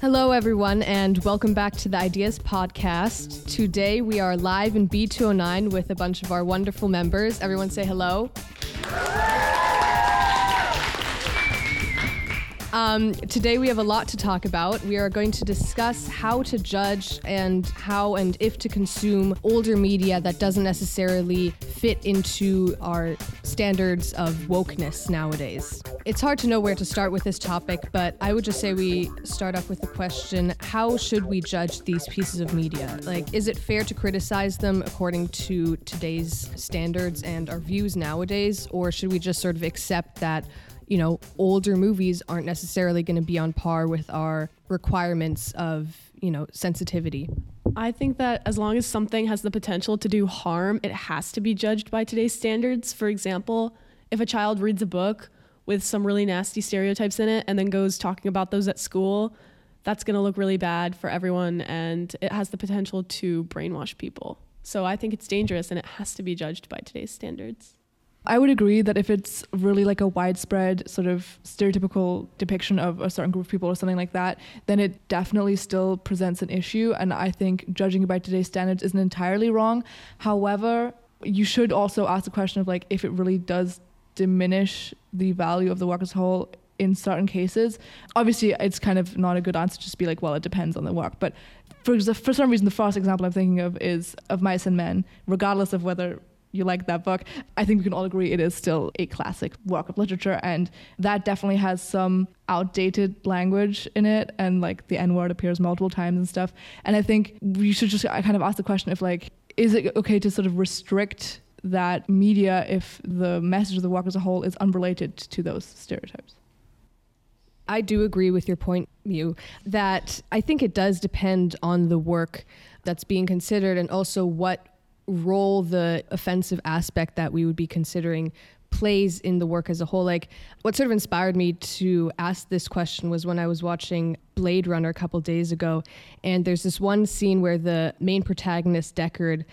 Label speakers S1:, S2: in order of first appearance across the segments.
S1: Hello, everyone, and welcome back to the Ideas Podcast. Today we are live in B209 with a bunch of our wonderful members. Everyone say hello. Um, today we have a lot to talk about. We are going to discuss how to judge and how and if to consume older media that doesn't necessarily fit into our standards of wokeness nowadays. It's hard to know where to start with this topic, but I would just say we start off with the question how should we judge these pieces of media? Like, is it fair to criticize them according to today's standards and our views nowadays, or should we just sort of accept that? You know, older movies aren't necessarily going to be on par with our requirements of, you know, sensitivity.
S2: I think that as long as something has the potential to do harm, it has to be judged by today's standards. For example, if a child reads a book with some really nasty stereotypes in it and then goes talking about those at school, that's going to look really bad for everyone and it has the potential to brainwash people. So I think it's dangerous and it has to be judged by today's standards.
S3: I would agree that if it's really like a widespread sort of stereotypical depiction of a certain group of people or something like that, then it definitely still presents an issue. And I think judging by today's standards isn't entirely wrong. However, you should also ask the question of like if it really does diminish the value of the work as a whole in certain cases. Obviously, it's kind of not a good answer to just be like, well, it depends on the work. But for, for some reason, the first example I'm thinking of is of Mice and Men, regardless of whether you like that book, I think we can all agree it is still a classic work of literature. And that definitely has some outdated language in it. And like the N word appears multiple times and stuff. And I think we should just I kind of ask the question if like, is it okay to sort of restrict that media if the message of the work as a whole is unrelated to those stereotypes?
S1: I do agree with your point, Mew, that I think it does depend on the work that's being considered and also what role the offensive aspect that we would be considering plays in the work as a whole. Like, what sort of inspired me to ask this question was when I was watching Blade Runner a couple days ago, and there's this one scene where the main protagonist, Deckard,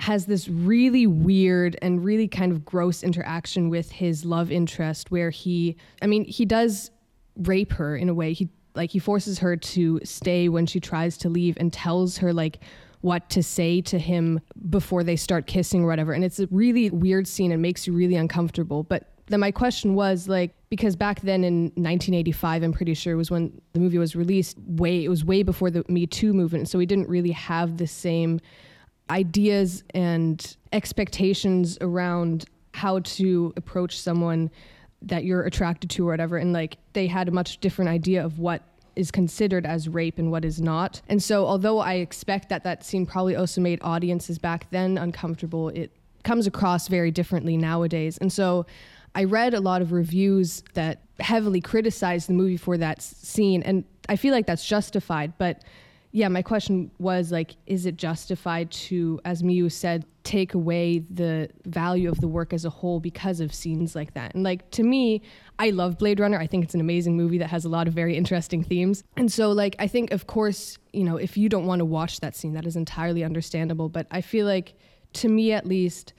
S1: has this really weird and really kind of gross interaction with his love interest where he, I mean, he does rape her in a way. He, like, he forces her to stay when she tries to leave and tells her, like, what to say to him before they start kissing or whatever. And it's a really weird scene and makes you really uncomfortable. But then my question was like because back then in 1985 i'm pretty sure was when the movie was released way it was way before the me too movement so we didn't really have the same ideas and expectations around how to approach someone that you're attracted to or whatever and like they had a much different idea of what is considered as rape and what is not. And so, although I expect that that scene probably also made audiences back then uncomfortable, it comes across very differently nowadays. And so, I read a lot of reviews that heavily criticized the movie for that scene, and I feel like that's justified. But yeah, my question was like, is it justified to, as Miu said, take away the value of the work as a whole because of scenes like that? And like to me, I love Blade Runner. I think it's an amazing movie that has a lot of very interesting themes. And so like I think of course, you know, if you don't want to watch that scene, that is entirely understandable. But I feel like to me at least,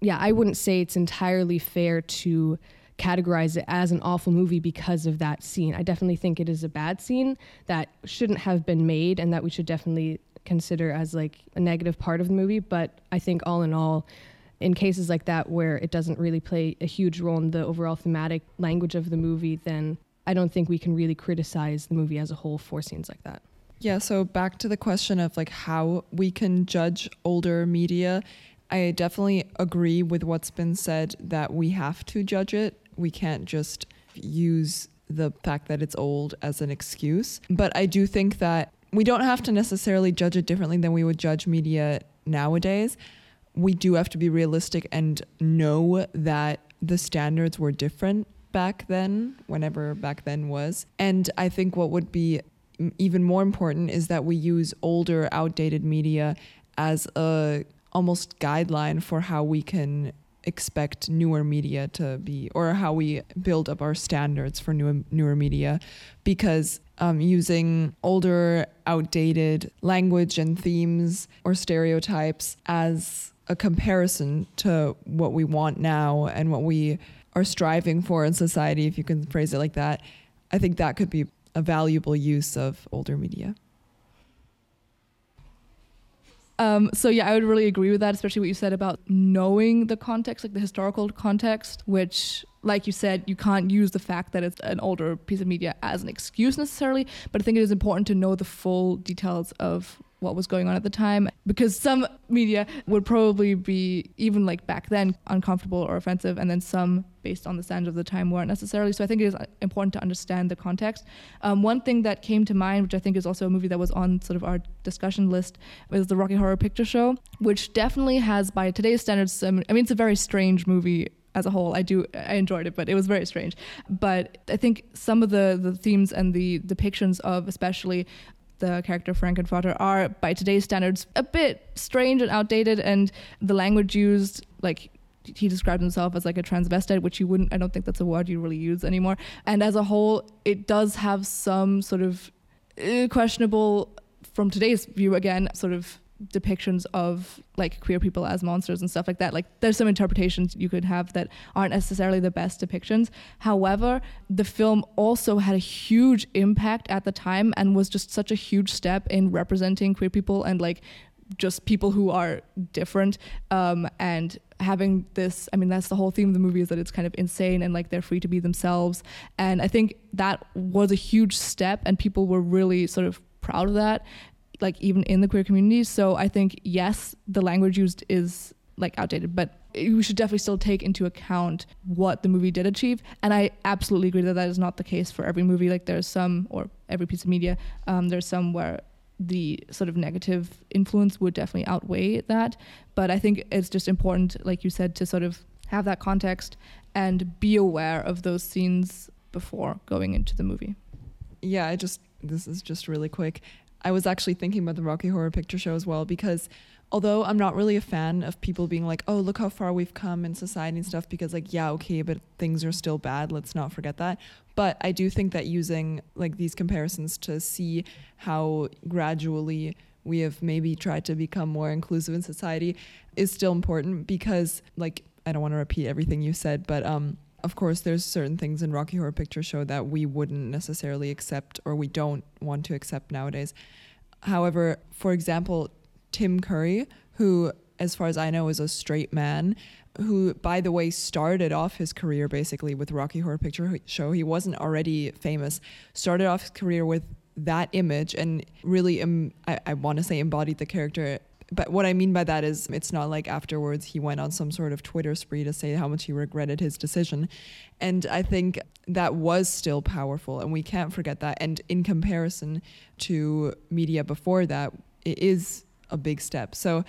S1: yeah, I wouldn't say it's entirely fair to categorize it as an awful movie because of that scene. I definitely think it is a bad scene that shouldn't have been made and that we should definitely consider as like a negative part of the movie. But I think all in all, in cases like that where it doesn't really play a huge role in the overall thematic language of the movie, then I don't think we can really criticize the movie as a whole for scenes like that.
S4: Yeah, so back to the question of like how we can judge older media. I definitely agree with what's been said that we have to judge it we can't just use the fact that it's old as an excuse. But I do think that we don't have to necessarily judge it differently than we would judge media nowadays. We do have to be realistic and know that the standards were different back then, whenever back then was. And I think what would be even more important is that we use older, outdated media as a almost guideline for how we can expect newer media to be or how we build up our standards for newer, newer media because um, using older outdated language and themes or stereotypes as a comparison to what we want now and what we are striving for in society, if you can phrase it like that, I think that could be a valuable use of older media.
S3: Um, so yeah, I would really agree with that, especially what you said about knowing the context, like the historical context, which, like you said, you can't use the fact that it's an older piece of media as an excuse necessarily. But I think it is important to know the full details of what was going on at the time because some media would probably be even like back then uncomfortable or offensive and then some based on the standards of the time weren't necessarily so i think it is important to understand the context um, one thing that came to mind which i think is also a movie that was on sort of our discussion list is the rocky horror picture show which definitely has by today's standards i mean it's a very strange movie as a whole. I do I enjoyed it, but it was very strange. But I think some of the the themes and the depictions of especially the character Frank-N-Furter are, by today's standards, a bit strange and outdated, and the language used, like he described himself as like a transvestite, which you wouldn't, I don't think that's a word you really use anymore. And as a whole, it does have some sort of uh, questionable, from today's view again, sort of depictions of like queer people as monsters and stuff like that. Like there's some interpretations you could have that aren't necessarily the best depictions. However, the film also had a huge impact at the time and was just such a huge step in representing queer people and like just people who are different um, and having this i mean that's the whole theme of the movie is that it's kind of insane and like they're free to be themselves and i think that was a huge step and people were really sort of proud of that like even in the queer community. So I think yes, the language used is like outdated, but we should definitely still take into account what the movie did achieve. And I absolutely agree that that is not the case for every movie. Like there's some, or every piece of media, um, there's some where the sort of negative influence would definitely outweigh that. But I think it's just important, like you said, to sort of have that context and be aware of those scenes before going into the movie.
S4: Yeah, I just this is just really quick. I was actually thinking about the Rocky Horror Picture Show as well because although I'm not really a fan of people being like, "Oh, look how far we've come in society and stuff," because like, yeah, okay, but things are still bad. Let's not forget that. But I do think that using like these comparisons to see how gradually we have maybe tried to become more inclusive in society is still important because like I don't want to repeat everything you said, but um of course, there's certain things in Rocky Horror Picture Show that we wouldn't necessarily accept or we don't want to accept nowadays. However, for example, Tim Curry, who, as far as I know, is a straight man, who, by the way, started off his career basically with Rocky Horror Picture Show. He wasn't already famous, started off his career with that image and really, um, I, I want to say, embodied the character but what I mean by that is it's not like afterwards he went on some sort of Twitter spree to say how much he regretted his decision. And I think that was still powerful and we can't forget that. And in comparison to media before that, it is a big step. So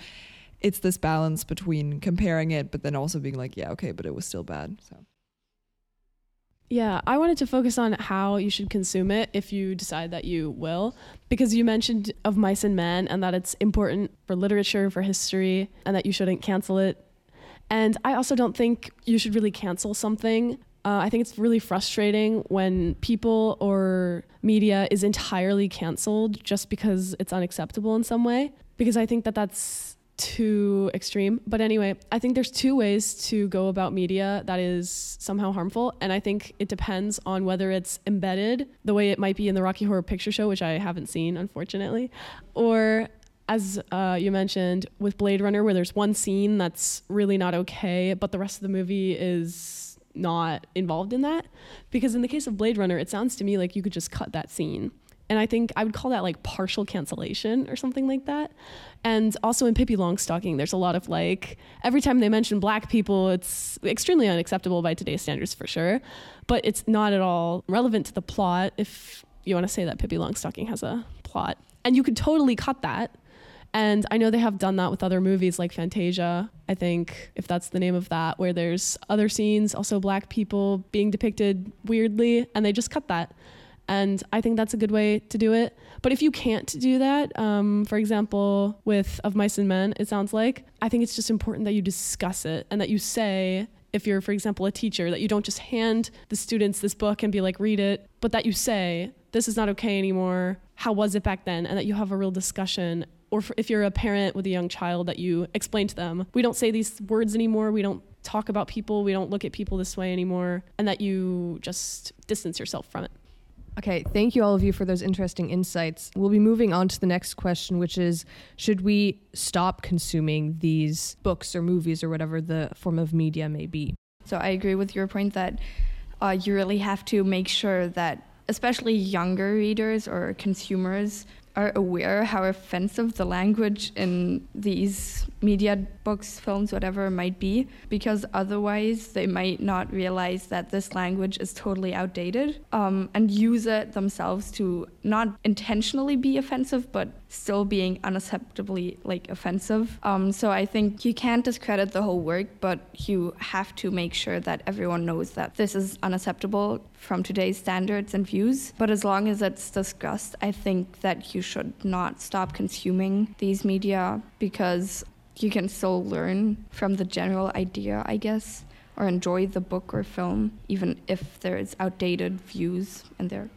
S4: it's this balance between comparing it but then also being like, yeah, okay, but it was still bad. So
S2: yeah, I wanted to focus on how you should consume it if you decide that you will, because you mentioned of mice and men and that it's important for literature, for history, and that you shouldn't cancel it. And I also don't think you should really cancel something. Uh, I think it's really frustrating when people or media is entirely canceled just because it's unacceptable in some way, because I think that that's too extreme. But anyway, I think there's two ways to go about media that is somehow harmful. And I think it depends on whether it's embedded the way it might be in the Rocky Horror Picture Show, which I haven't seen, unfortunately, or as uh, you mentioned with Blade Runner, where there's one scene that's really not okay, but the rest of the movie is not involved in that. Because in the case of Blade Runner, it sounds to me like you could just cut that scene and I think I would call that like partial cancellation or something like that. And also in Pippi Longstocking, there's a lot of like every time they mention black people, it's extremely unacceptable by today's standards for sure, but it's not at all relevant to the plot. If you want to say that Pippi Longstocking has a plot, and you could totally cut that. And I know they have done that with other movies like Fantasia, I think, if that's the name of that, where there's other scenes, also black people being depicted weirdly, and they just cut that. And I think that's a good way to do it. But if you can't do that, um, for example, with Of Mice and Men, it sounds like, I think it's just important that you discuss it and that you say, if you're, for example, a teacher, that you don't just hand the students this book and be like, read it, but that you say, this is not okay anymore. How was it back then? And that you have a real discussion or if you're a parent with a young child that you explain to them, we don't say these words anymore. We don't talk about people. We don't look at people this way anymore. And that you just distance yourself from it.
S1: Okay, thank you all of you for those interesting insights. We'll be moving on to the next question, which is Should we stop consuming these books or movies or whatever the form of media may be?
S5: So I agree with your point that uh, you really have to make sure that, especially younger readers or consumers, are aware how offensive the language in these media books, films, whatever might be, because otherwise they might not realize that this language is totally outdated um, and use it themselves to not intentionally be offensive, but still being unacceptably like offensive. Um, so I think you can't discredit the whole work, but you have to make sure that everyone knows that this is unacceptable from today's standards and views. But as long as it's discussed, I think that you should not stop consuming these media because you can still learn from the general idea, I guess, or enjoy the book or film, even if there's outdated views in there.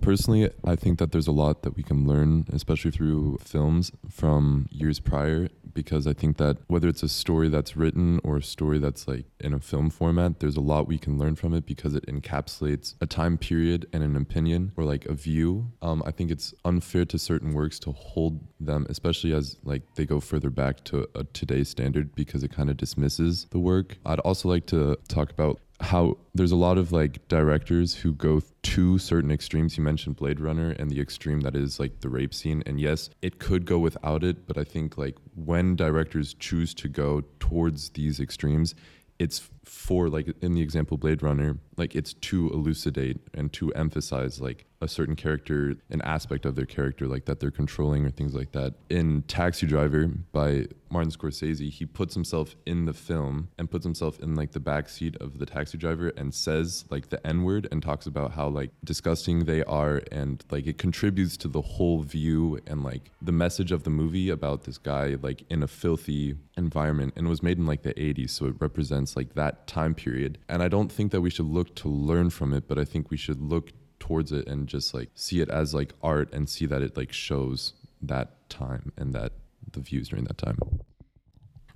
S6: Personally, I think that there's a lot that we can learn, especially through films from years prior, because I think that whether it's a story that's written or a story that's like in a film format, there's a lot we can learn from it because it encapsulates a time period and an opinion or like a view. Um, I think it's unfair to certain works to hold them, especially as like they go further back to a today's standard because it kind of dismisses the work. I'd also like to talk about how there's a lot of like directors who go to certain extremes. You mentioned Blade Runner and the extreme that is like the rape scene. And yes, it could go without it, but I think like when directors choose to go towards these extremes, it's for like in the example Blade Runner, like it's to elucidate and to emphasize like a certain character, an aspect of their character, like that they're controlling or things like that. In Taxi Driver by Martin Scorsese, he puts himself in the film and puts himself in like the back seat of the taxi driver and says like the N word and talks about how like disgusting they are and like it contributes to the whole view and like the message of the movie about this guy like in a filthy environment and was made in like the 80s so it represents like that time period and i don't think that we should look to learn from it but i think we should look towards it and just like see it as like art and see that it like shows that time and that the views during that time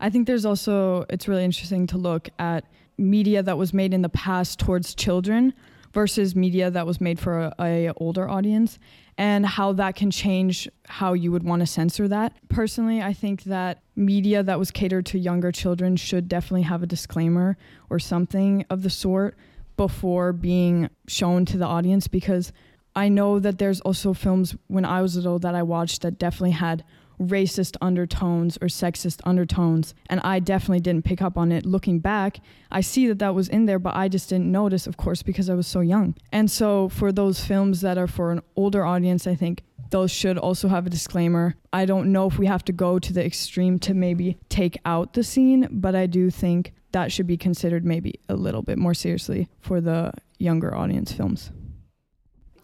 S7: i think there's also it's really interesting to look at media that was made in the past towards children versus media that was made for a, a older audience and how that can change how you would want to censor that. Personally, I think that media that was catered to younger children should definitely have a disclaimer or something of the sort before being shown to the audience because I know that there's also films when I was little that I watched that definitely had racist undertones or sexist undertones. And I definitely didn't pick up on it. Looking back, I see that that was in there, but I just didn't notice, of course, because I was so young. And so for those films that are for an older audience, I think those should also have a disclaimer. I don't know if we have to go to the extreme to maybe take out the scene, but I do think that should be considered maybe a little bit more seriously for the younger audience films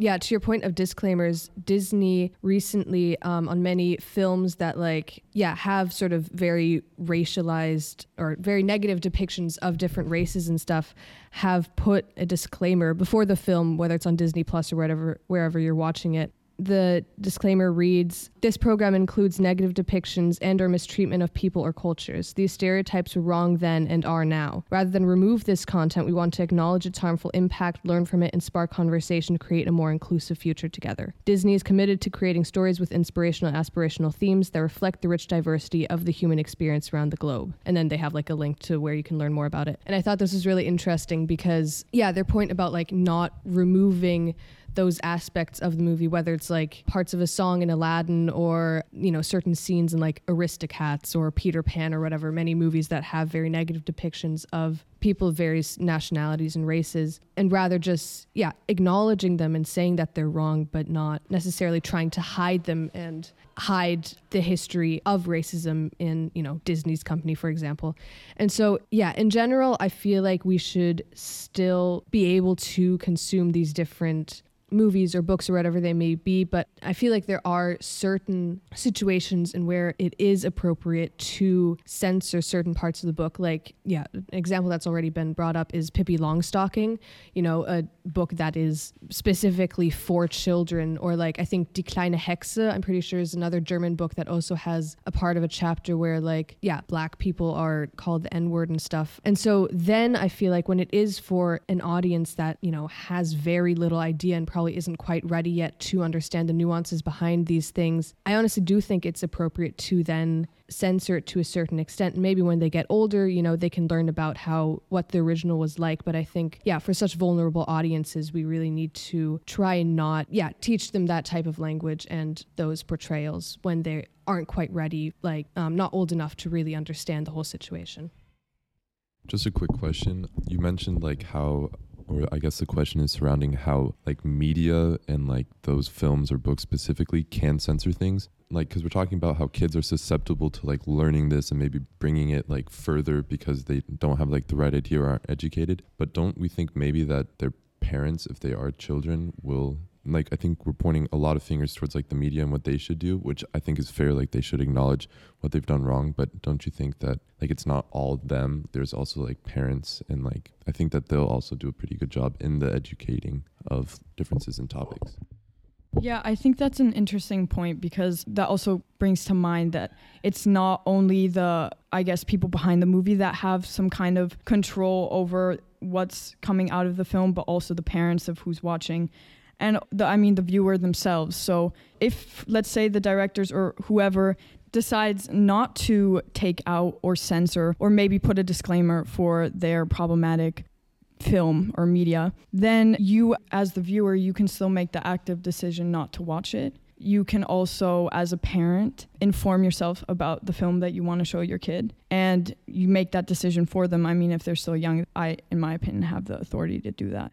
S1: yeah, to your point of disclaimers, Disney recently um, on many films that like yeah have sort of very racialized or very negative depictions of different races and stuff have put a disclaimer before the film, whether it's on Disney Plus or whatever wherever you're watching it, the disclaimer reads this program includes negative depictions and or mistreatment of people or cultures. These stereotypes were wrong then and are now. Rather than remove this content we want to acknowledge its harmful impact learn from it and spark conversation to create a more inclusive future together. Disney is committed to creating stories with inspirational aspirational themes that reflect the rich diversity of the human experience around the globe. And then they have like a link to where you can learn more about it. And i thought this was really interesting because yeah their point about like not removing those aspects of the movie, whether it's like parts of a song in Aladdin or, you know, certain scenes in like Aristocats or Peter Pan or whatever, many movies that have very negative depictions of people of various nationalities and races, and rather just, yeah, acknowledging them and saying that they're wrong, but not necessarily trying to hide them and hide the history of racism in, you know, Disney's company, for example. And so, yeah, in general, I feel like we should still be able to consume these different movies or books or whatever they may be. But I feel like there are certain situations in where it is appropriate to censor certain parts of the book. Like, yeah, an example that's already been brought up is Pippi Longstocking, you know, a book that is specifically for children. Or like, I think Die kleine Hexe, I'm pretty sure is another German book that also has a part of a chapter where, like, yeah, black people are called the N word and stuff. And so then I feel like when it is for an audience that, you know, has very little idea and probably isn't quite ready yet to understand the nuances behind these things, I honestly do think it's appropriate to then censor it to a certain extent. Maybe when they get older, you know, they can learn about how what the original was like. But I think, yeah, for such vulnerable audiences, we really need to try and not, yeah, teach them that type of language and those portrayals when they aren't quite ready, like um, not old enough to really understand the whole situation.
S6: Just a quick question. You mentioned like how or I guess the question is surrounding how like media and like those films or books specifically can censor things. Like, because we're talking about how kids are susceptible to like learning this and maybe bringing it like further because they don't have like the right idea or aren't educated. But don't we think maybe that their parents, if they are children, will like I think we're pointing a lot of fingers towards like the media and what they should do, which I think is fair. Like they should acknowledge what they've done wrong, but don't you think that like it's not all them? There's also like parents and like I think that they'll also do a pretty good job in the educating of differences in topics.
S7: Yeah, I think that's an interesting point because that also brings to mind that it's not only the, I guess, people behind the movie that have some kind of control over what's coming out of the film, but also the parents of who's watching and the, I mean the viewer themselves. So if let's say the directors or whoever decides not to take out or censor or maybe put a disclaimer for their problematic film or media, then you as the viewer you can still make the active decision not to watch it. You can also, as a parent, inform yourself about the film that you want to show your kid and you make that decision for them. I mean, if they're still young, I, in my opinion, have the authority to do that.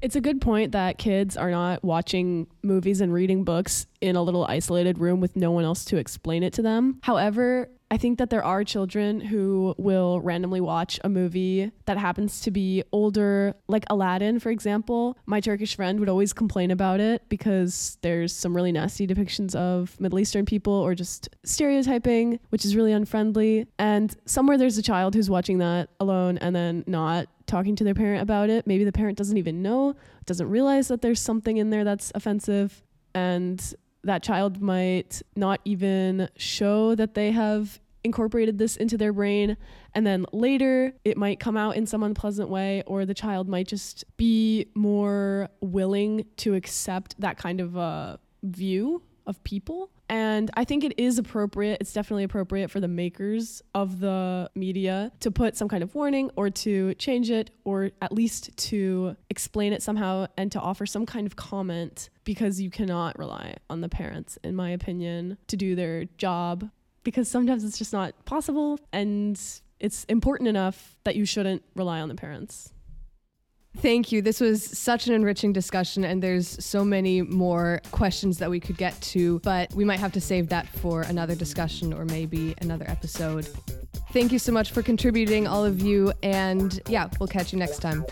S2: It's a good point that kids are not watching movies and reading books in a little isolated room with no one else to explain it to them. However, I think that there are children who will randomly watch a movie that happens to be older, like Aladdin, for example. My Turkish friend would always complain about it because there's some really nasty depictions of Middle Eastern people or just stereotyping, which is really unfriendly. And somewhere there's a child who's watching that alone and then not talking to their parent about it. Maybe the parent doesn't even know, doesn't realize that there's something in there that's offensive. And that child might not even show that they have incorporated this into their brain and then later it might come out in some unpleasant way or the child might just be more willing to accept that kind of a view of people and I think it is appropriate, it's definitely appropriate for the makers of the media to put some kind of warning or to change it or at least to explain it somehow and to offer some kind of comment because you cannot rely on the parents, in my opinion, to do their job because sometimes it's just not possible and it's important enough that you shouldn't rely on the parents.
S1: Thank you. This was such an enriching discussion, and there's so many more questions that we could get to, but we might have to save that for another discussion or maybe another episode. Thank you so much for contributing, all of you, and yeah, we'll catch you next time.